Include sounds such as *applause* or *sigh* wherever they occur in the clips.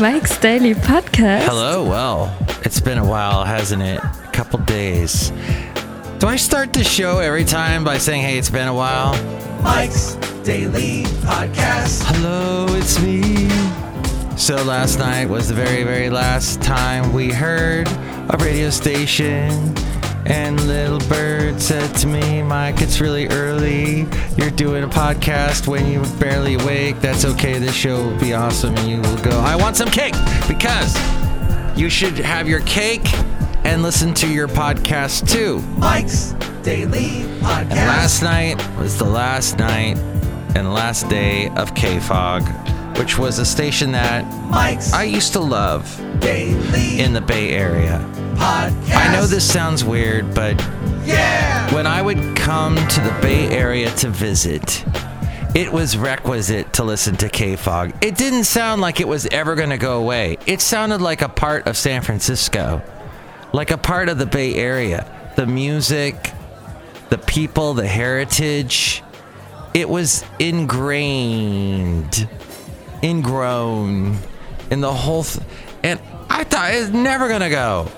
Mike's Daily Podcast. Hello. Well, it's been a while, hasn't it? A couple days. Do I start the show every time by saying, hey, it's been a while? Mike's Daily Podcast. Hello, it's me. So last night was the very, very last time we heard a radio station. And Little Bird said to me, Mike, it's really early. You're doing a podcast when you're barely awake. That's okay. This show will be awesome. And you will go, I want some cake because you should have your cake and listen to your podcast too. Mike's Daily Podcast. And last night was the last night and last day of KFOG, which was a station that Mike's I used to love Daily in the Bay Area. Podcast. I know this sounds weird, but Yeah. when I would come to the Bay Area to visit, it was requisite to listen to KFOG. It didn't sound like it was ever going to go away. It sounded like a part of San Francisco, like a part of the Bay Area. The music, the people, the heritage. It was ingrained, ingrown in the whole. Th- and I thought it's never to go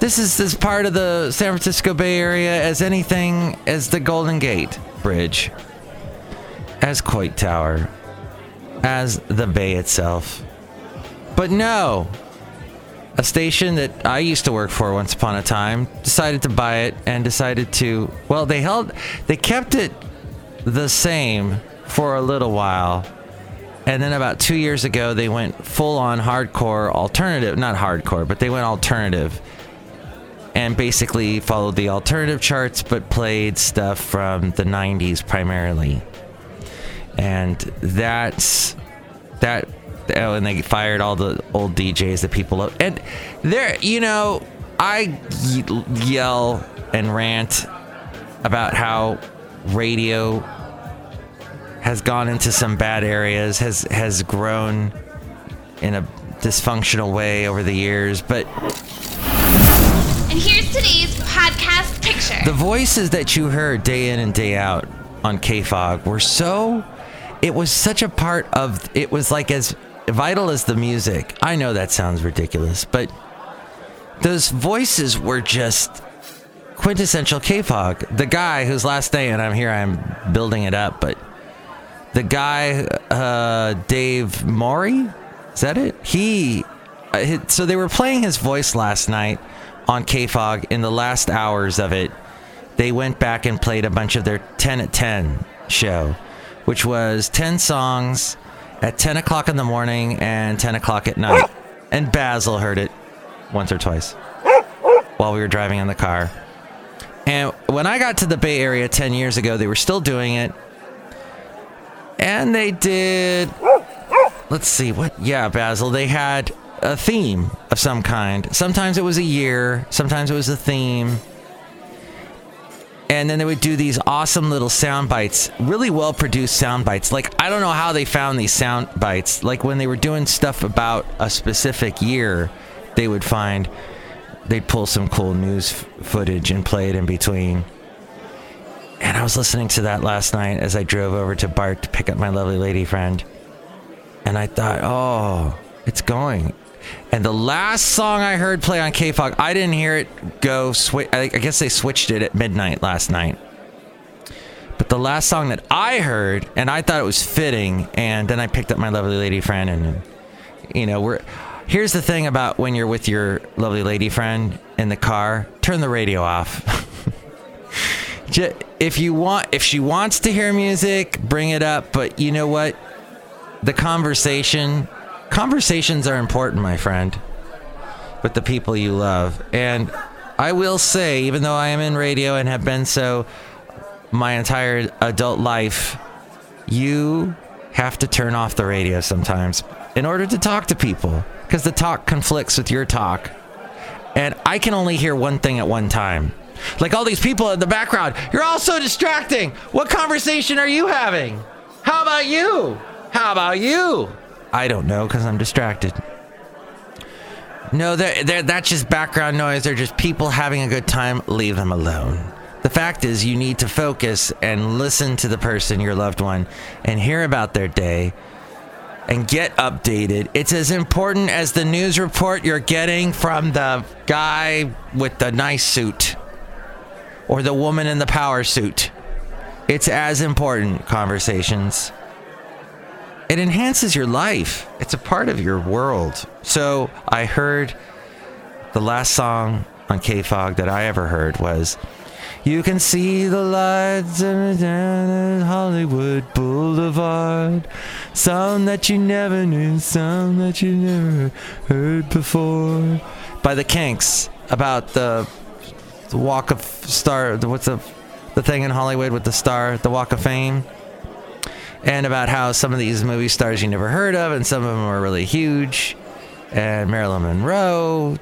this is as part of the San Francisco Bay Area as anything as the Golden Gate Bridge, as Coit Tower, as the Bay itself. But no, a station that I used to work for once upon a time decided to buy it and decided to, well, they held, they kept it the same for a little while. And then about two years ago, they went full on hardcore alternative, not hardcore, but they went alternative and basically followed the alternative charts but played stuff from the 90s primarily. And that's that oh and they fired all the old djs that people love and there you know I yell and rant about how radio has gone into some bad areas has has grown in a dysfunctional way over the years but And here's today's podcast picture. The voices that you heard day in and day out on KFOG were so. It was such a part of. It was like as vital as the music. I know that sounds ridiculous, but those voices were just quintessential KFOG. The guy whose last name, and I'm here, I'm building it up, but the guy, uh, Dave Morey, is that it? He. Uh, so they were playing his voice last night on KFOG in the last hours of it. They went back and played a bunch of their 10 at 10 show, which was 10 songs at 10 o'clock in the morning and 10 o'clock at night. And Basil heard it once or twice while we were driving in the car. And when I got to the Bay Area 10 years ago, they were still doing it. And they did. Let's see, what? Yeah, Basil. They had a theme of some kind. Sometimes it was a year, sometimes it was a theme. And then they would do these awesome little sound bites, really well produced sound bites. Like, I don't know how they found these sound bites. Like, when they were doing stuff about a specific year, they would find, they'd pull some cool news f- footage and play it in between. And I was listening to that last night as I drove over to Bart to pick up my lovely lady friend. And I thought, oh, it's going. And the last song I heard play on KFOG, I didn't hear it go. I, I guess they switched it at midnight last night. But the last song that I heard, and I thought it was fitting, and then I picked up my lovely lady friend, and you know, we're. Here's the thing about when you're with your lovely lady friend in the car: turn the radio off. *laughs* Ju- if you want, if she wants to hear music, bring it up. But you know what? The conversation, conversations are important, my friend, with the people you love. And I will say, even though I am in radio and have been so my entire adult life, you have to turn off the radio sometimes in order to talk to people because the talk conflicts with your talk. And I can only hear one thing at one time. Like all these people in the background, you're all so distracting. What conversation are you having? How about you? How about you? I don't know because I'm distracted. No, they're, they're, that's just background noise. They're just people having a good time. Leave them alone. The fact is, you need to focus and listen to the person, your loved one, and hear about their day and get updated. It's as important as the news report you're getting from the guy with the nice suit or the woman in the power suit. It's as important, conversations. It enhances your life, it's a part of your world. So I heard the last song on KFOG that I ever heard was You can see the lights down Hollywood Boulevard. Sound that you never knew, sound that you never heard before. By the Kinks about the, the Walk of Star. What's the the thing in Hollywood with the star, the Walk of Fame? And about how some of these movie stars you never heard of, and some of them are really huge. And Marilyn Monroe,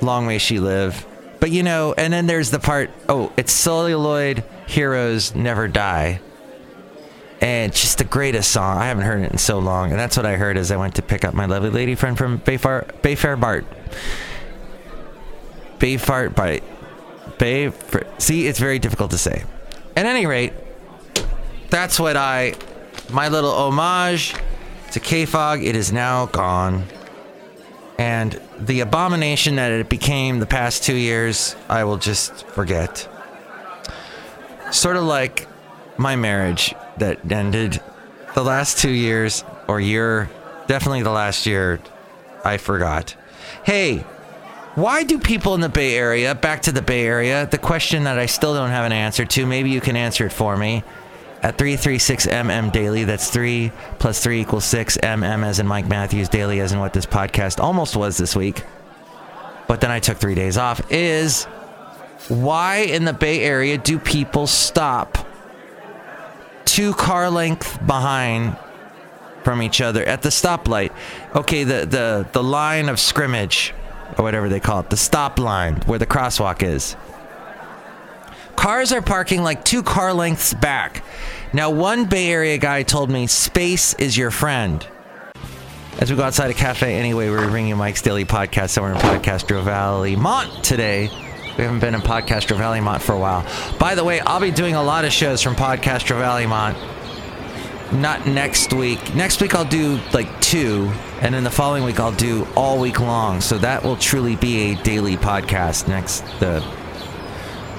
long may she live. But you know, and then there's the part, oh, it's celluloid heroes never die. And just the greatest song. I haven't heard it in so long. And that's what I heard as I went to pick up my lovely lady friend from Bayfar, Bayfair Bart. Bayfart Bart. Bay. See, it's very difficult to say. At any rate, that's what I. My little homage to KFOG. It is now gone. And the abomination that it became the past two years, I will just forget. Sort of like my marriage that ended the last two years, or year, definitely the last year, I forgot. Hey, why do people in the Bay Area, back to the Bay Area, the question that I still don't have an answer to, maybe you can answer it for me. At 336MM daily, that's 3 plus 3 equals 6, MM as in Mike Matthews, daily as in what this podcast almost was this week. But then I took three days off. Is why in the Bay Area do people stop two car length behind from each other at the stoplight? Okay, the, the, the line of scrimmage, or whatever they call it, the stop line where the crosswalk is. Cars are parking like two car lengths back. Now, one Bay Area guy told me space is your friend. As we go outside a cafe anyway, we're bringing Mike's Daily Podcast somewhere in Podcastro Valley Mont today. We haven't been in Podcastro Valley Mont for a while. By the way, I'll be doing a lot of shows from Podcastro Valley Mont. Not next week. Next week I'll do like two, and then the following week I'll do all week long. So that will truly be a daily podcast next the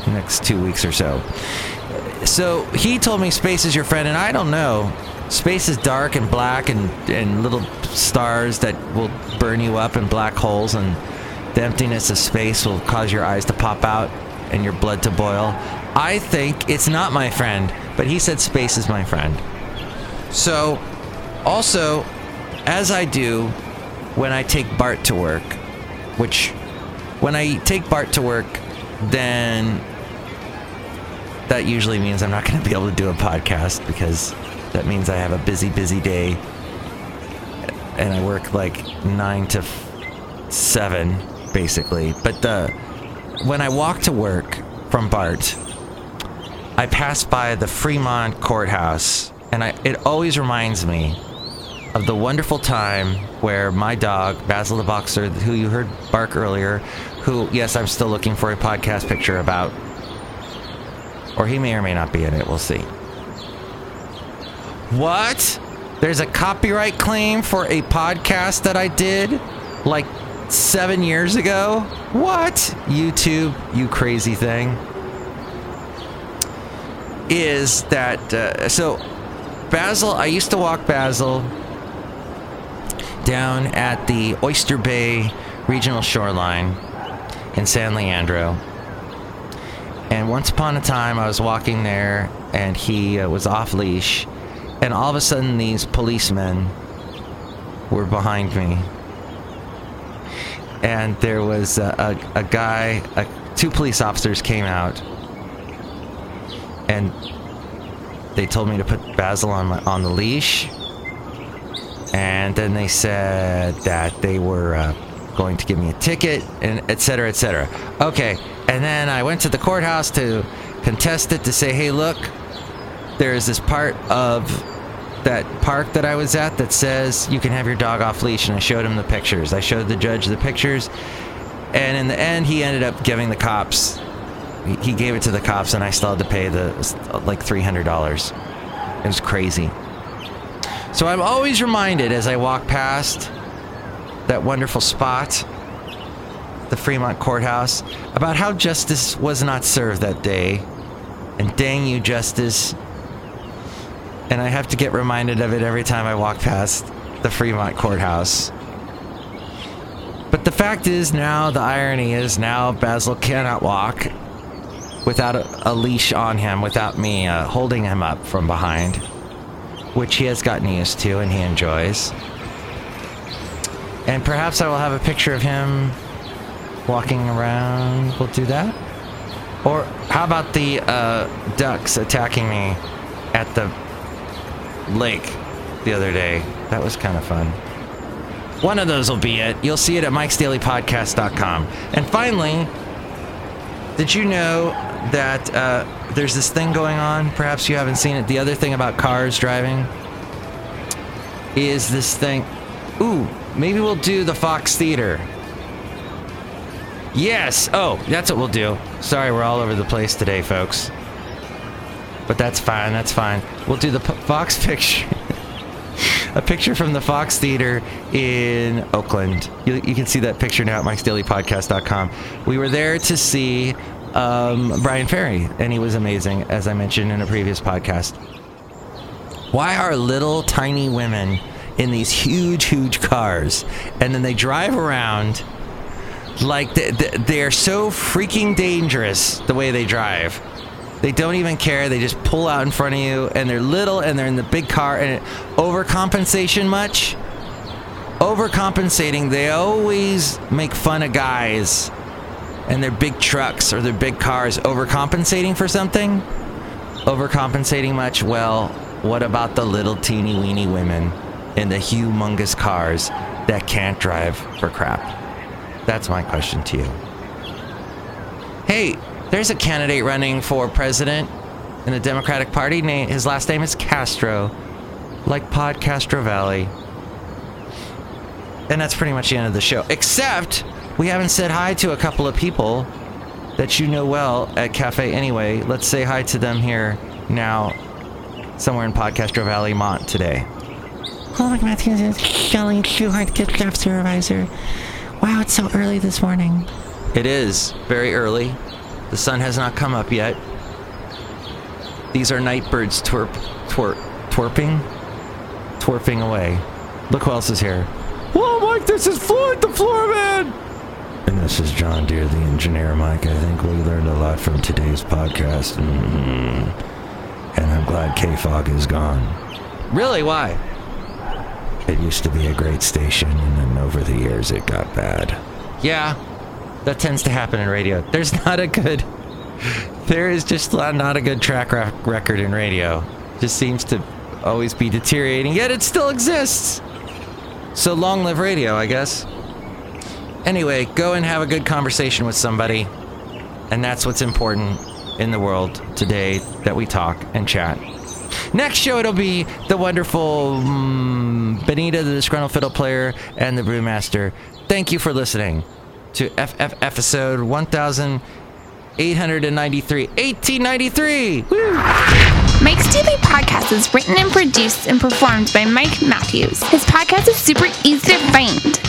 next two weeks or so. So he told me space is your friend, and I don't know. Space is dark and black and, and little stars that will burn you up and black holes, and the emptiness of space will cause your eyes to pop out and your blood to boil. I think it's not my friend, but he said space is my friend. So, also, as I do when I take Bart to work, which when I take Bart to work, then that usually means I'm not going to be able to do a podcast because that means I have a busy, busy day and I work like nine to f- seven, basically. But the when I walk to work from Bart, I pass by the Fremont Courthouse, and I, it always reminds me of the wonderful time where my dog, Basil the Boxer, who you heard bark earlier, who, yes, I'm still looking for a podcast picture about, or he may or may not be in it, we'll see. What? There's a copyright claim for a podcast that I did like seven years ago? What? YouTube, you crazy thing. Is that, uh, so Basil, I used to walk Basil down at the Oyster Bay Regional Shoreline in San Leandro. And once upon a time, I was walking there and he uh, was off leash. And all of a sudden, these policemen were behind me. And there was a, a, a guy, a, two police officers came out. And they told me to put Basil on, my, on the leash. And then they said that they were uh, going to give me a ticket, and etc. cetera, et cetera. Okay. And then I went to the courthouse to contest it to say, hey, look, there's this part of that park that I was at that says you can have your dog off leash, and I showed him the pictures. I showed the judge the pictures, and in the end, he ended up giving the cops. He- gave it to the cops, and I still had to pay the like three hundred dollars. It was crazy. So I'm always reminded as I walk past that wonderful spot, the Fremont Courthouse, about how justice was not served that day. And dang you, justice. And I have to get reminded of it every time I walk past the Fremont Courthouse. But the fact is, now the irony is, now Basil cannot walk without a, a leash on him, without me uh, holding him up from behind, which he has gotten used to and he enjoys. And perhaps I will have a picture of him walking around. We'll do that. Or how about the uh, ducks attacking me at the lake the other day? That was kind of fun. One of those will be it. You'll see it at mikesdailypodcast.com. And finally, did you know that uh, there's this thing going on? Perhaps you haven't seen it. The other thing about cars driving is this thing. Ooh, maybe we'll do the Fox Theater. Yes. Oh, that's what we'll do. Sorry, we're all over the place today, folks. But that's fine. That's fine. We'll do the P- Fox *laughs* picture. a picture from the Fox Theater in Oakland. You, you can see that picture now at mikesdailypodcast.com. We were there to see um, Bryan Ferry, and he was amazing, as I mentioned in a previous podcast. Why are little tiny women in these huge, huge cars, and then they drive around like they, they're so freaking dangerous the way they drive? They don't even care. They just pull out in front of you, and they're little, and they're in the big car. And it, overcompensation much? Overcompensating. They always make fun of guys and their big trucks or their big cars. Overcompensating for something? Overcompensating much? Well, what about the little teeny weeny women in the humongous cars that can't drive for crap? That's my question to you. Hey, there's a candidate running for president in the Democratic Party. His last name is Castro, like Pod Castro Valley. And that's pretty much the end of the show. Except we haven't said hi to a couple of people that you know well at Cafe Anyway. Let's say hi to them here now, somewhere in Podcastro Valley, Mont today. Oh, Mike Matthews is Shelly Shoehart, gift shop supervisor. Wow, it's so early this morning. It is very early. The sun has not come up yet. These are night birds twerp, twerp, twerping, twerping away. Look who else is here. Whoa, Mike, this is Floyd, the floor man. And this is John Deere, the engineer, Mike. I think we learned a lot from today's podcast. Mm-hmm. And I'm glad KFOG is gone. Really? Why? It used to be a great station, and then over the years it got bad. Yeah, that tends to happen in radio. There's *laughs* not a good. There is just not a good track record in radio. Just seems to always be deteriorating, yet it still exists. So long live radio, I guess. Anyway, go and have a good conversation with somebody. And that's what's important in the world today that we talk and chat. Next show, it'll be the wonderful um, Benita, the disgruntled fiddle player, and the brewmaster. Thank you for listening to FF episode 1893. 1893! Woo! Mike's Daily Podcast is written and produced and performed by Mike Matthews. His podcast is super easy to find.